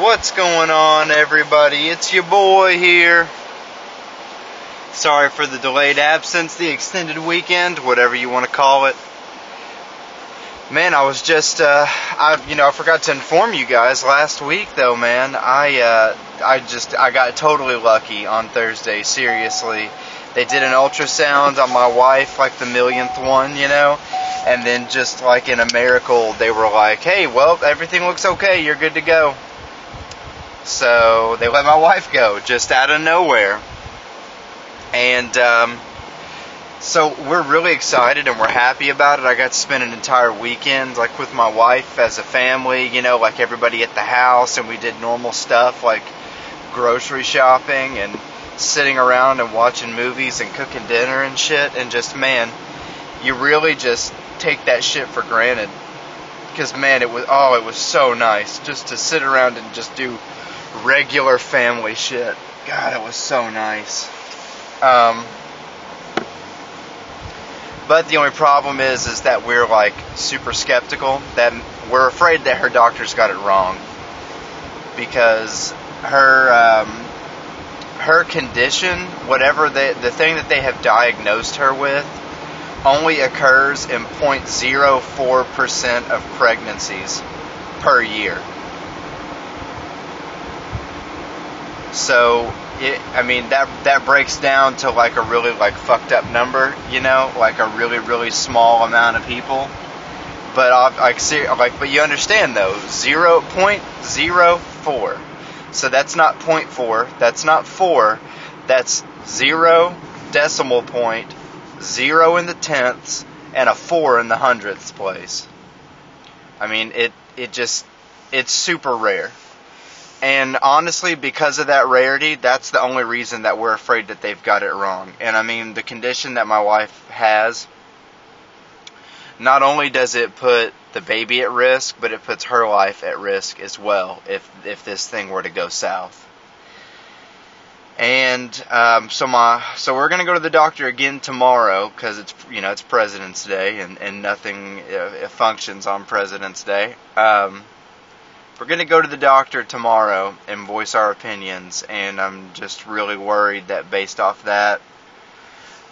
What's going on, everybody? It's your boy here. Sorry for the delayed absence, the extended weekend, whatever you want to call it. Man, I was just, uh, I, you know, I forgot to inform you guys last week, though, man. I, uh, I just, I got totally lucky on Thursday, seriously. They did an ultrasound on my wife, like the millionth one, you know? And then just like in a miracle, they were like, hey, well, everything looks okay, you're good to go. So they let my wife go just out of nowhere. And um, so we're really excited and we're happy about it. I got to spend an entire weekend like with my wife as a family, you know, like everybody at the house, and we did normal stuff like grocery shopping and sitting around and watching movies and cooking dinner and shit. And just man, you really just take that shit for granted. Because man, it was oh, it was so nice just to sit around and just do regular family shit. God, it was so nice. Um, but the only problem is, is that we're like super skeptical. That we're afraid that her doctors got it wrong because her um, her condition, whatever the the thing that they have diagnosed her with, only occurs in 0.04 percent of pregnancies per year. So, it, I mean that that breaks down to like a really like fucked up number, you know, like a really really small amount of people. But uh, like like but you understand though, zero point zero four. So that's not point four. That's not four. That's zero decimal point, zero in the tenths, and a four in the hundredths place. I mean it it just it's super rare. And honestly, because of that rarity, that's the only reason that we're afraid that they've got it wrong. And I mean, the condition that my wife has, not only does it put the baby at risk, but it puts her life at risk as well if if this thing were to go south. And um, so my so we're gonna go to the doctor again tomorrow because it's you know it's President's Day and and nothing uh, functions on President's Day. Um, we're going to go to the doctor tomorrow and voice our opinions, and I'm just really worried that based off that,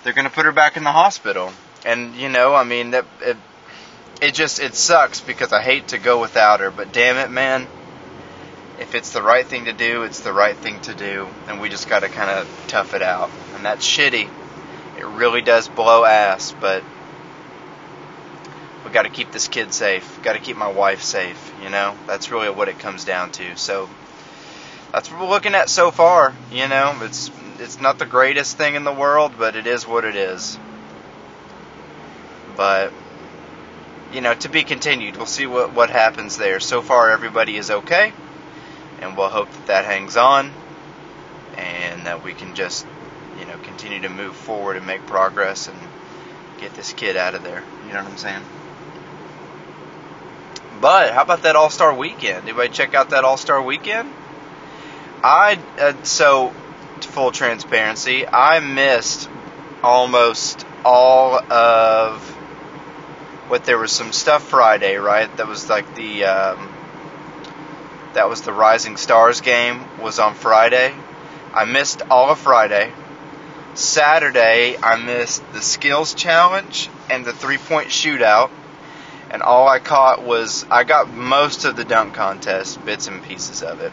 they're going to put her back in the hospital. And you know, I mean that it, it just it sucks because I hate to go without her, but damn it, man. If it's the right thing to do, it's the right thing to do, and we just got to kind of tough it out. And that's shitty. It really does blow ass, but we got to keep this kid safe. Got to keep my wife safe. You know, that's really what it comes down to. So that's what we're looking at so far. You know, it's it's not the greatest thing in the world, but it is what it is. But you know, to be continued. We'll see what what happens there. So far, everybody is okay, and we'll hope that that hangs on, and that we can just you know continue to move forward and make progress and get this kid out of there. You know what I'm saying? But how about that All Star Weekend? Anybody check out that All Star Weekend? I uh, so full transparency, I missed almost all of what there was some stuff Friday, right? That was like the um, that was the Rising Stars game was on Friday. I missed all of Friday. Saturday, I missed the skills challenge and the three point shootout and all I caught was I got most of the dunk contest, bits and pieces of it.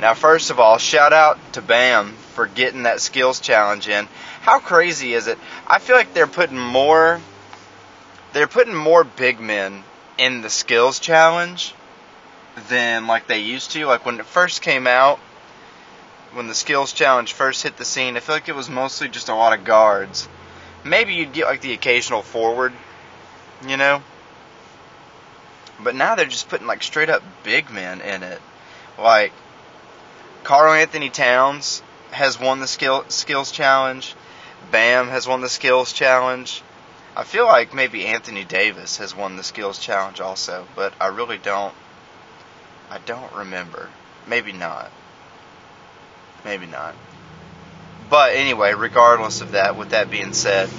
Now, first of all, shout out to Bam for getting that skills challenge in. How crazy is it? I feel like they're putting more they're putting more big men in the skills challenge than like they used to. Like when it first came out, when the skills challenge first hit the scene, I feel like it was mostly just a lot of guards. Maybe you'd get like the occasional forward, you know? But now they're just putting like straight up big men in it. Like Karl-Anthony Towns has won the skill skills challenge. Bam has won the skills challenge. I feel like maybe Anthony Davis has won the skills challenge also, but I really don't I don't remember. Maybe not. Maybe not. But anyway, regardless of that, with that being said,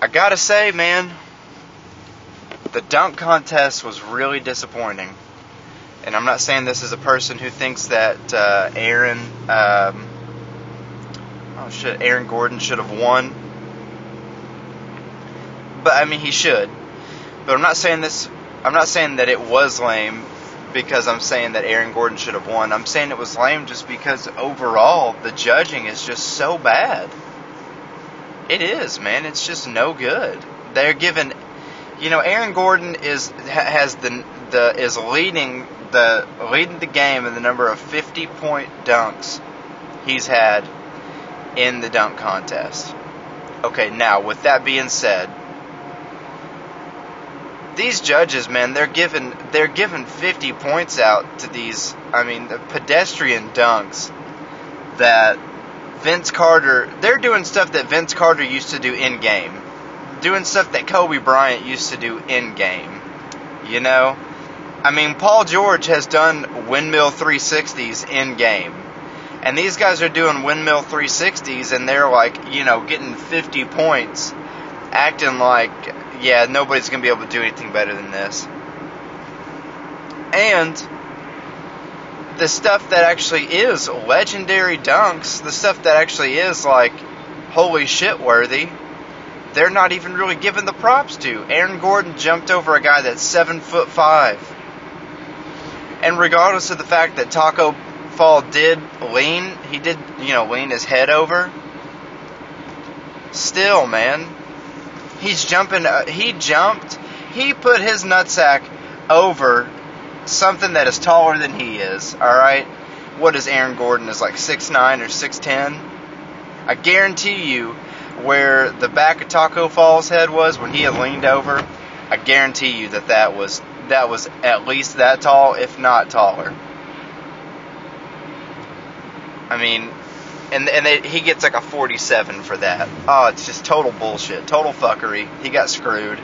I gotta say, man, the dunk contest was really disappointing. And I'm not saying this as a person who thinks that uh, Aaron, um, oh shit, Aaron Gordon should have won. But I mean, he should. But I'm not saying this. I'm not saying that it was lame because I'm saying that Aaron Gordon should have won. I'm saying it was lame just because overall the judging is just so bad. It is, man. It's just no good. They're given, you know, Aaron Gordon is has the the is leading the leading the game in the number of 50 point dunks he's had in the dunk contest. Okay, now with that being said, these judges, man, they're giving they're giving 50 points out to these. I mean, the pedestrian dunks that Vince Carter. They're doing stuff that Vince Carter used to do in game, doing stuff that Kobe Bryant used to do in game. You know, I mean, Paul George has done windmill 360s in game. And these guys are doing windmill 360s and they're like, you know, getting 50 points, acting like yeah, nobody's going to be able to do anything better than this. And the stuff that actually is legendary dunks, the stuff that actually is like holy shit worthy, they're not even really given the props to. Aaron Gordon jumped over a guy that's seven foot five. And regardless of the fact that Tacko Fall did lean, he did, you know, lean his head over. Still, man, He's jumping. Uh, he jumped. He put his nutsack over something that is taller than he is. All right. What is Aaron Gordon? Is like six nine or six ten. I guarantee you, where the back of Tacko Fall's head was when he had leaned over, I guarantee you that that was that was at least that tall, if not taller. I mean, and and he gets like a 47 for that. Oh, it's just total bullshit, total fuckery. He got screwed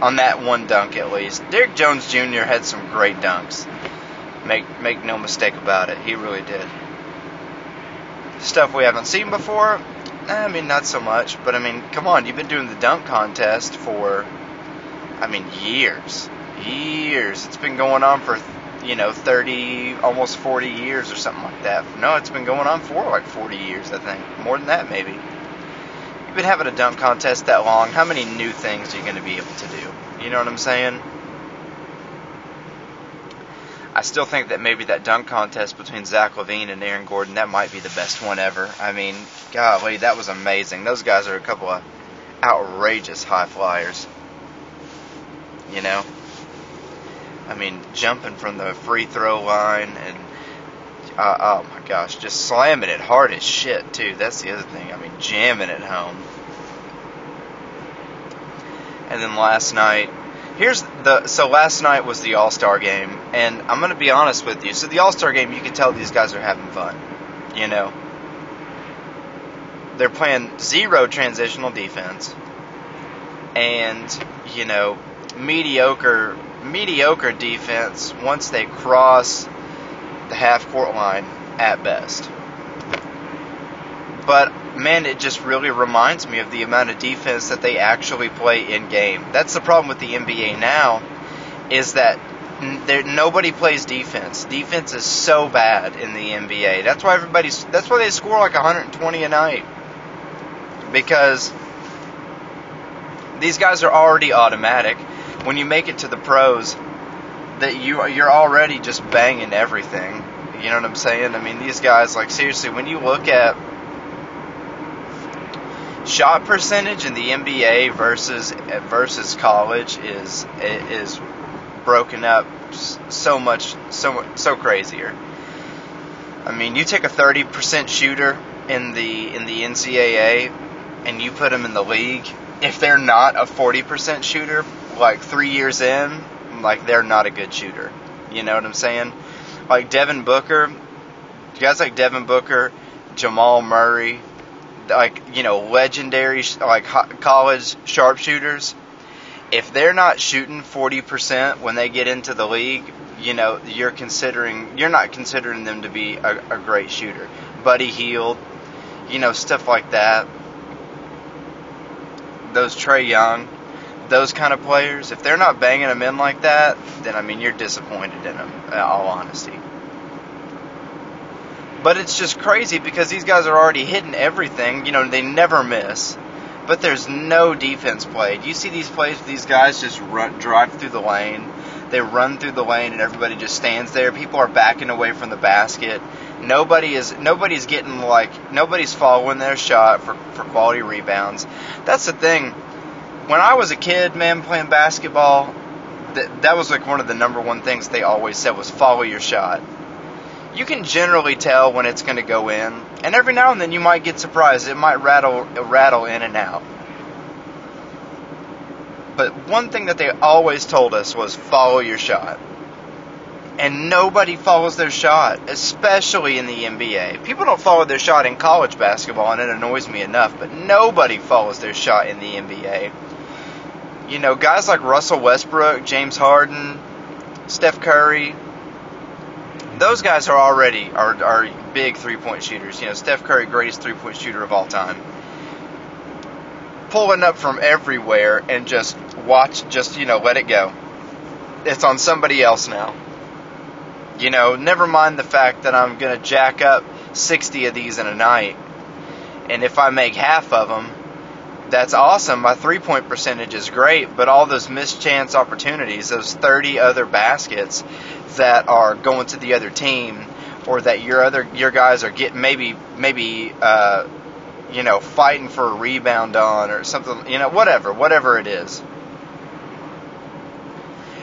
on that one dunk at least. Derrick Jones Jr. had some great dunks. Make make no mistake about it, he really did. Stuff we haven't seen before. Eh, I mean, not so much, but I mean, come on, you've been doing the dunk contest for, I mean, years, years. It's been going on for you know, 30, almost 40 years or something like that. No, it's been going on for like 40 years, I think. More than that, maybe. You've been having a dunk contest that long. How many new things are you going to be able to do? You know what I'm saying? I still think that maybe that dunk contest between Zach LaVine and Aaron Gordon, that might be the best one ever. I mean, golly, that was amazing. Those guys are a couple of outrageous high flyers. You know? I mean, jumping from the free throw line and uh, oh my gosh, just slamming it hard as shit too. That's the other thing. I mean, jamming it home. And then last night, here's the so last night was the All Star game, and I'm gonna be honest with you. So the All Star game, you can tell these guys are having fun. You know, they're playing zero transitional defense, and you know, mediocre mediocre defense once they cross the half court line at best. But man, it just really reminds me of the amount of defense that they actually play in game. That's the problem with the NBA now, is that there nobody plays defense. Defense is so bad in the NBA. That's why everybody's. That's why they score like 120 a night because these guys are already automatic when you make it to the pros, that you you're already just banging everything. You know what I'm saying? I mean, these guys, like seriously, when you look at shot percentage in the NBA versus versus college is is broken up so much so so crazier. I mean, you take a 30% shooter in the in the NCAA and you put them in the league, if they're not a 40% shooter, like three years in, like they're not a good shooter. You know what I'm saying? Like Devin Booker, guys like Devin Booker, Jamal Murray, like you know legendary like college sharpshooters. If they're not shooting 40% when they get into the league, you know you're considering you're not considering them to be a, a great shooter. Buddy Hield, you know stuff like that. Those Trae Young those kind of players, if they're not banging them in like that, then I mean you're disappointed in them. In all honesty. But it's just crazy because these guys are already hitting everything. You know, they never miss. But there's no defense played. You see these plays with these guys just run, drive through the lane. They run through the lane and everybody just stands there. People are backing away from the basket. Nobody is nobody's getting like nobody's following their shot for, for quality rebounds. That's the thing. When I was a kid, man, playing basketball, that that was like one of the number one things they always said was follow your shot you can generally tell when it's going to go in, and every now and then you might get surprised. It might rattle rattle in and out. But one thing that they always told us was follow your shot. And nobody follows their shot, especially in the NBA. People don't follow their shot in college basketball, and it annoys me enough, but nobody follows their shot in the NBA. You know, guys like Russell Westbrook, James Harden, Steph Curry, those guys are already are, are big three point shooters. You know, Steph Curry, greatest three point shooter of all time. Pulling up from everywhere and just watch, just, you know, let it go. It's on somebody else now. You know, never mind the fact that I'm going to jack up 60 of these in a night. And if I make half of them, that's awesome. My three point percentage is great, but all those missed chance opportunities, those 30 other baskets that are going to the other team, or that your other your guys are getting maybe maybe uh, you know fighting for a rebound on or something, you know whatever whatever it is.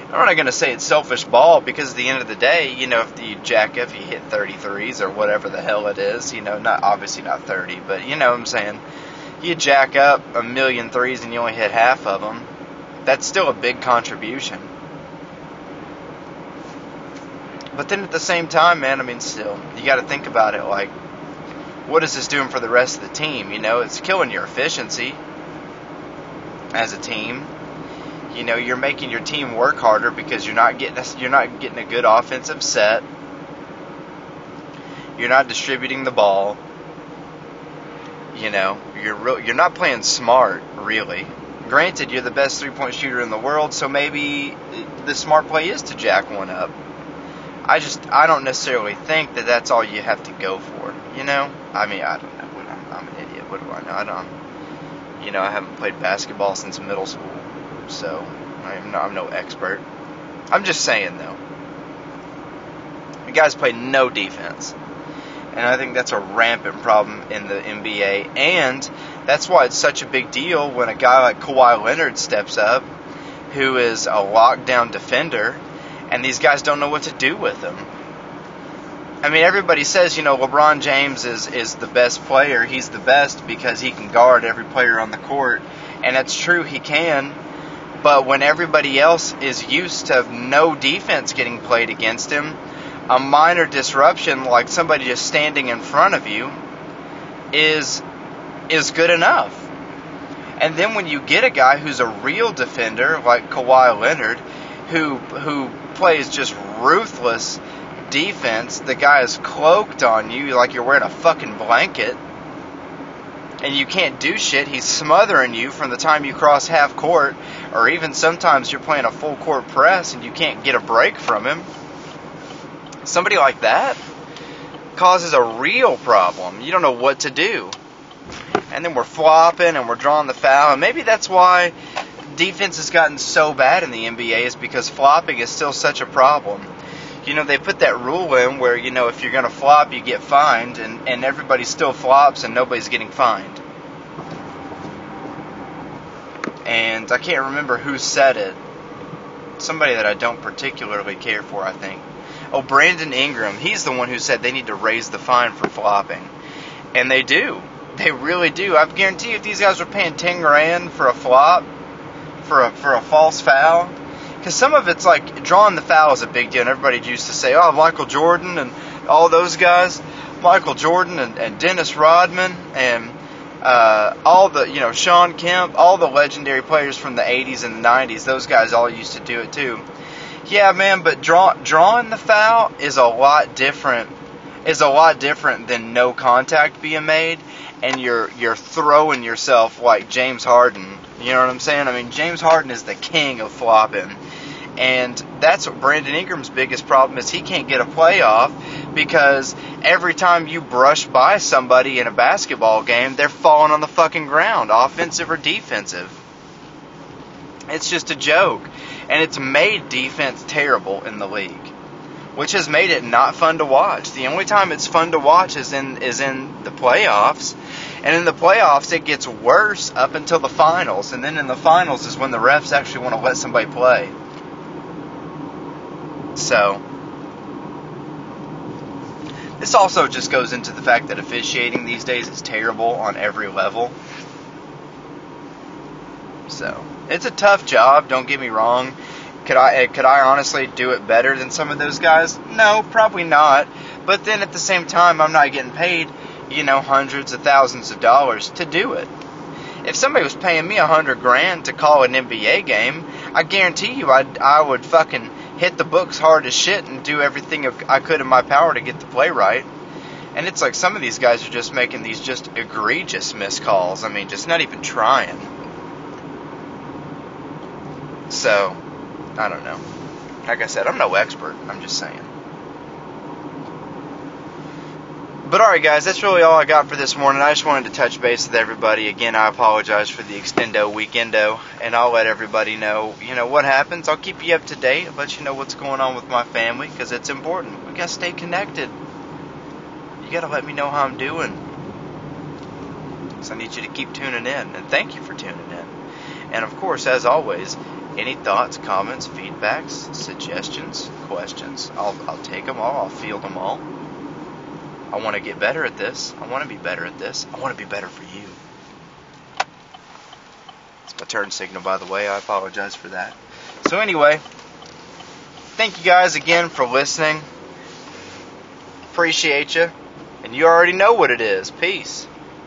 I'm not going to say it's selfish ball because at the end of the day, you know, if you jack if you hit 33s or whatever the hell it is, you know, not obviously not 30, but you know what I'm saying you jack up a million threes and you only hit half of them, that's still a big contribution. But then at the same time, man, I mean, still, you got to think about it like, what is this doing for the rest of the team? You know, it's killing your efficiency as a team. You know, you're making your team work harder because you're not getting a, you're not getting a good offensive set. You're not distributing the ball. You know, you're you're not playing smart, really. Granted, you're the best three point shooter in the world, so maybe the smart play is to jack one up. I just I don't necessarily think that that's all you have to go for. You know, I mean I don't know. I'm, I'm an idiot. What do I know? I don't. You know, I haven't played basketball since middle school, so I'm no, I'm no expert. I'm just saying though. You guys play no defense. And I think that's a rampant problem in the NBA. And that's why it's such a big deal when a guy like Kawhi Leonard steps up, who is a lockdown defender, and these guys don't know what to do with him. I mean, everybody says, you know, LeBron James is, is the best player. He's the best because he can guard every player on the court. And that's true, he can. But when everybody else is used to no defense getting played against him, a minor disruption like somebody just standing in front of you is is good enough. And then when you get a guy who's a real defender like Kawhi Leonard who who plays just ruthless defense, the guy is cloaked on you like you're wearing a fucking blanket. And you can't do shit. He's smothering you from the time you cross half court, or even sometimes you're playing a full court press and you can't get a break from him somebody like that causes a real problem. You don't know what to do. And then we're flopping and we're drawing the foul. And maybe that's why defense has gotten so bad in the NBA is because flopping is still such a problem. You know, they put that rule in where, you know, if you're going to flop, you get fined, and, and everybody still flops and nobody's getting fined. And I can't remember who said it. Somebody that I don't particularly care for, I think. Oh, Brandon Ingram. He's the one who said they need to raise the fine for flopping. And they do. They really do. I guarantee you, if these guys were paying 10 grand for a flop, for a, for a false foul, because some of it's like drawing the foul is a big deal. And everybody used to say, oh, Michael Jordan and all those guys. Michael Jordan and, and Dennis Rodman and uh, all the, you know, Shawn Kemp, all the legendary players from the 80s and the 90s, those guys all used to do it too. Yeah, man, but draw, drawing the foul is a lot different. Is a lot different than no contact being made, and you're you're throwing yourself like James Harden You know what I'm saying? I mean, James Harden is the king of flopping. And that's what Brandon Ingram's biggest problem is he can't get a playoff because every time you brush by somebody in a basketball game, they're falling on the fucking ground, offensive or defensive. It's just a joke. And it's made defense terrible in the league. Which has made it not fun to watch. The only time it's fun to watch is in is in the playoffs. And in the playoffs it gets worse up until the finals. And then in the finals is when the refs actually want to let somebody play. So this also just goes into the fact that officiating these days is terrible on every level. So it's a tough job. Don't get me wrong. Could I eh, could I honestly do it better than some of those guys? No, probably not. But then at the same time, I'm not getting paid, you know, hundreds of thousands of dollars to do it. If somebody was paying me a hundred grand to call an NBA game, I guarantee you, I I would fucking hit the books hard as shit and do everything I could in my power to get the play right. And it's like some of these guys are just making these just egregious missed calls. I mean, just not even trying. So, I don't know. Like I said, I'm no expert. I'm just saying. But alright, guys, that's really all I got for this morning. I just wanted to touch base with everybody. Again, I apologize for the extendo weekendo, and I'll let everybody know, you know, what happens. I'll keep you up to date, let you know what's going on with my family, because it's important. We gotta stay connected. You gotta let me know how I'm doing. So I need you to keep tuning in, and thank you for tuning in. And of course, as always, any thoughts, comments, feedbacks, suggestions, questions, I'll, I'll take them all, I'll field them all. I want to get better at this. I want to be better at this. I want to be better for you. It's my turn signal, by the way. I apologize for that. So, anyway, thank you guys again for listening. Appreciate you. And you already know what it is. Peace.